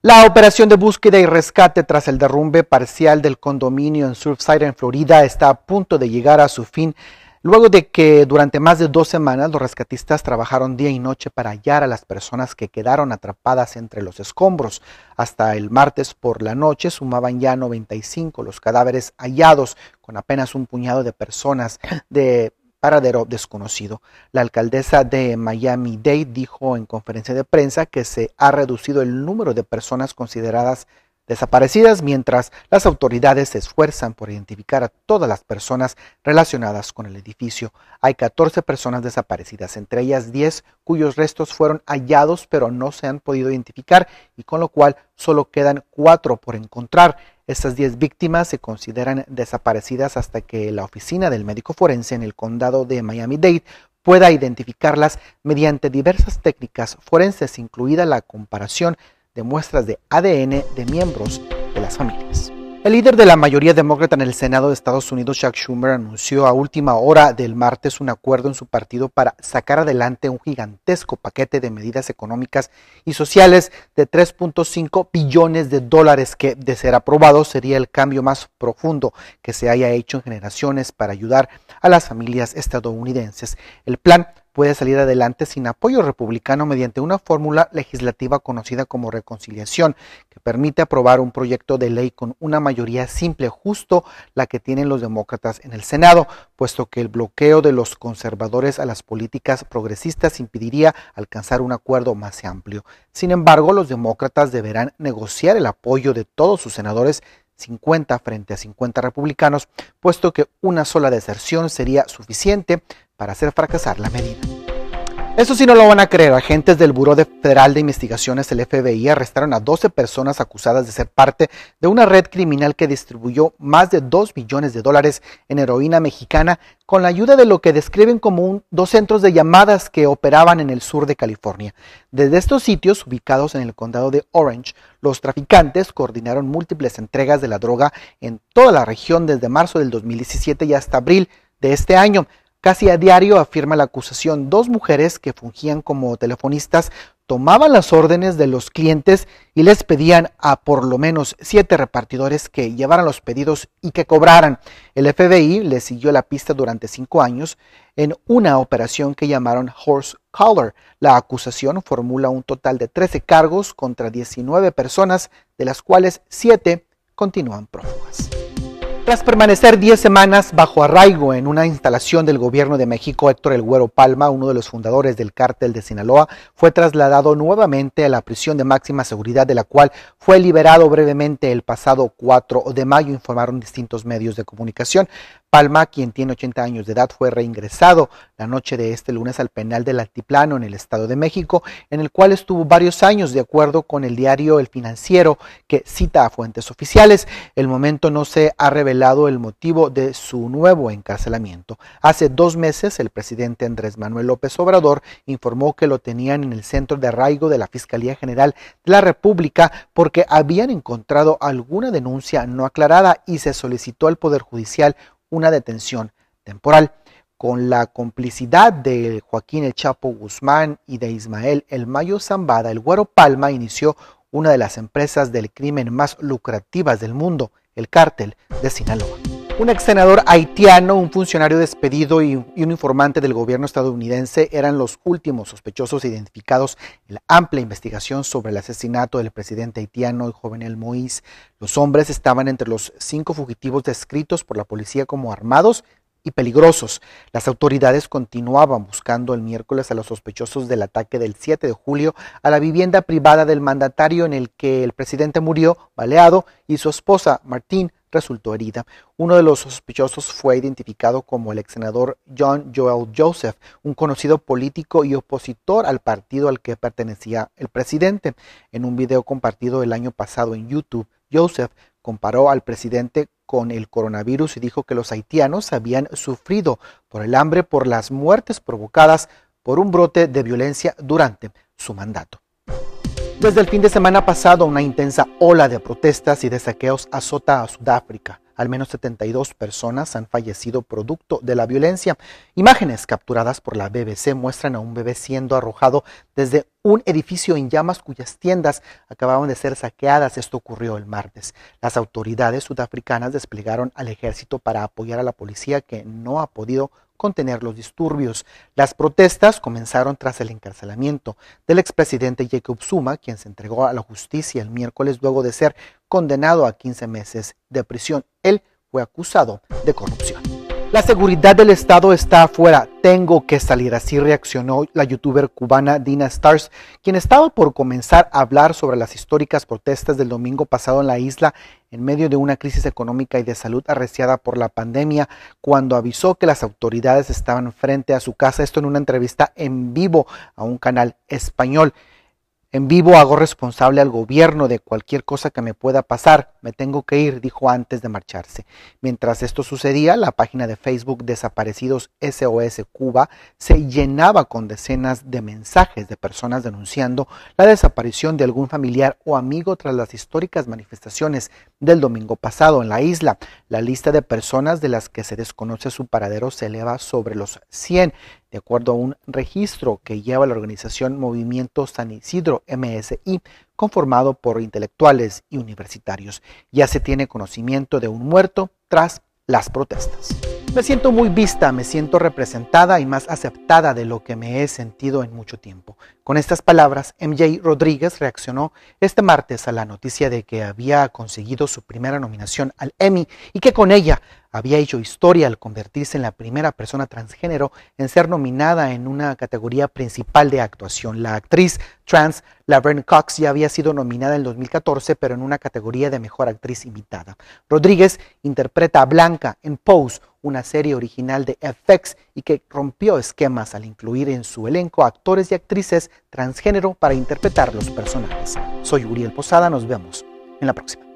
La operación de búsqueda y rescate tras el derrumbe parcial del condominio en Surfside, en Florida, está a punto de llegar a su fin, luego de que durante más de dos semanas los rescatistas trabajaron día y noche para hallar a las personas que quedaron atrapadas entre los escombros. Hasta el martes por la noche sumaban ya 95 los cadáveres hallados, con apenas un puñado de personas de paradero desconocido. La alcaldesa de Miami-Dade dijo en conferencia de prensa que se ha reducido el número de personas consideradas desaparecidas mientras las autoridades se esfuerzan por identificar a todas las personas relacionadas con el edificio. Hay 14 personas desaparecidas, entre ellas 10 cuyos restos fueron hallados pero no se han podido identificar y con lo cual solo quedan 4 por encontrar. Estas 10 víctimas se consideran desaparecidas hasta que la oficina del médico forense en el condado de Miami-Dade pueda identificarlas mediante diversas técnicas forenses, incluida la comparación de muestras de ADN de miembros de las familias. El líder de la mayoría demócrata en el Senado de Estados Unidos, Chuck Schumer, anunció a última hora del martes un acuerdo en su partido para sacar adelante un gigantesco paquete de medidas económicas y sociales de 3.5 billones de dólares que, de ser aprobado, sería el cambio más profundo que se haya hecho en generaciones para ayudar a las familias estadounidenses. El plan puede salir adelante sin apoyo republicano mediante una fórmula legislativa conocida como reconciliación, que permite aprobar un proyecto de ley con una mayoría simple, justo la que tienen los demócratas en el Senado, puesto que el bloqueo de los conservadores a las políticas progresistas impediría alcanzar un acuerdo más amplio. Sin embargo, los demócratas deberán negociar el apoyo de todos sus senadores 50 frente a 50 republicanos, puesto que una sola deserción sería suficiente para hacer fracasar la medida. Eso sí no lo van a creer, agentes del Buró Federal de Investigaciones, el FBI, arrestaron a 12 personas acusadas de ser parte de una red criminal que distribuyó más de 2 millones de dólares en heroína mexicana con la ayuda de lo que describen como dos centros de llamadas que operaban en el sur de California. Desde estos sitios, ubicados en el condado de Orange, los traficantes coordinaron múltiples entregas de la droga en toda la región desde marzo del 2017 y hasta abril de este año. Casi a diario, afirma la acusación, dos mujeres que fungían como telefonistas tomaban las órdenes de los clientes y les pedían a por lo menos siete repartidores que llevaran los pedidos y que cobraran. El FBI les siguió la pista durante cinco años en una operación que llamaron Horse Collar. La acusación formula un total de 13 cargos contra 19 personas, de las cuales siete continúan prófugas. Tras permanecer 10 semanas bajo arraigo en una instalación del gobierno de México, Héctor El Güero Palma, uno de los fundadores del cártel de Sinaloa, fue trasladado nuevamente a la prisión de máxima seguridad, de la cual fue liberado brevemente el pasado 4 de mayo, informaron distintos medios de comunicación. Palma, quien tiene 80 años de edad, fue reingresado la noche de este lunes al penal del Altiplano en el Estado de México, en el cual estuvo varios años, de acuerdo con el diario El Financiero, que cita a fuentes oficiales. El momento no se ha revelado el motivo de su nuevo encarcelamiento. Hace dos meses, el presidente Andrés Manuel López Obrador informó que lo tenían en el centro de arraigo de la Fiscalía General de la República porque habían encontrado alguna denuncia no aclarada y se solicitó al Poder Judicial una detención temporal. Con la complicidad de Joaquín El Chapo Guzmán y de Ismael El Mayo Zambada, el Güero Palma inició una de las empresas del crimen más lucrativas del mundo, el cártel de Sinaloa. Un ex senador haitiano, un funcionario despedido y, un informante del gobierno estadounidense eran los últimos sospechosos identificados en la amplia investigación sobre el asesinato del presidente haitiano, el joven Moïse. Los hombres estaban entre los cinco fugitivos descritos por la policía como armados y peligrosos. Las autoridades continuaban buscando el miércoles a los sospechosos del ataque del 7 de julio a la vivienda privada del mandatario en el que el presidente murió baleado y su esposa, Martín, resultó herida. Uno de los sospechosos fue identificado como el ex senador John Joel Joseph, un conocido político y opositor al partido al que pertenecía el presidente. En un video compartido el año pasado en YouTube, Joseph comparó al presidente con el coronavirus y dijo que los haitianos habían sufrido por el hambre por las muertes provocadas por un brote de violencia durante su mandato. Desde el fin de semana pasado, una intensa ola de protestas y de saqueos azota a Sudáfrica. Al menos 72 personas han fallecido producto de la violencia. Imágenes capturadas por la BBC muestran a un bebé siendo arrojado desde un edificio en llamas cuyas tiendas acababan de ser saqueadas. Esto ocurrió el martes. Las autoridades sudafricanas desplegaron al ejército para apoyar a la policía que no ha podido contener los disturbios. Las protestas comenzaron tras el encarcelamiento del expresidente Jacob Zuma, quien se entregó a la justicia el miércoles luego de ser condenado a 15 meses de prisión. Él fue acusado de corrupción. La seguridad del Estado está afuera. Tengo que salir. Así reaccionó la youtuber cubana Dina Stars, quien estaba por comenzar a hablar sobre las históricas protestas del domingo pasado en la isla en medio de una crisis económica y de salud arreciada por la pandemia, cuando avisó que las autoridades estaban frente a su casa. Esto en una entrevista en vivo a un canal español. En vivo hago responsable al gobierno de cualquier cosa que me pueda pasar. Me tengo que ir, dijo antes de marcharse. Mientras esto sucedía, la página de Facebook Desaparecidos SOS Cuba se llenaba con decenas de mensajes de personas denunciando la desaparición de algún familiar o amigo tras las históricas manifestaciones del domingo pasado en la isla. La lista de personas de las que se desconoce su paradero se eleva sobre los 100 de acuerdo a un registro que lleva la organización Movimiento San Isidro MSI, conformado por intelectuales y universitarios. Ya se tiene conocimiento de un muerto tras las protestas. Me siento muy vista, me siento representada y más aceptada de lo que me he sentido en mucho tiempo. Con estas palabras, MJ Rodríguez reaccionó este martes a la noticia de que había conseguido su primera nominación al Emmy y que con ella había hecho historia al convertirse en la primera persona transgénero en ser nominada en una categoría principal de actuación. La actriz trans Laverne Cox ya había sido nominada en 2014, pero en una categoría de mejor actriz invitada. Rodríguez interpreta a Blanca en Pose, una serie original de FX y que rompió esquemas al incluir en su elenco actores y actrices transgénero para interpretar los personajes. Soy Uriel Posada, nos vemos en la próxima.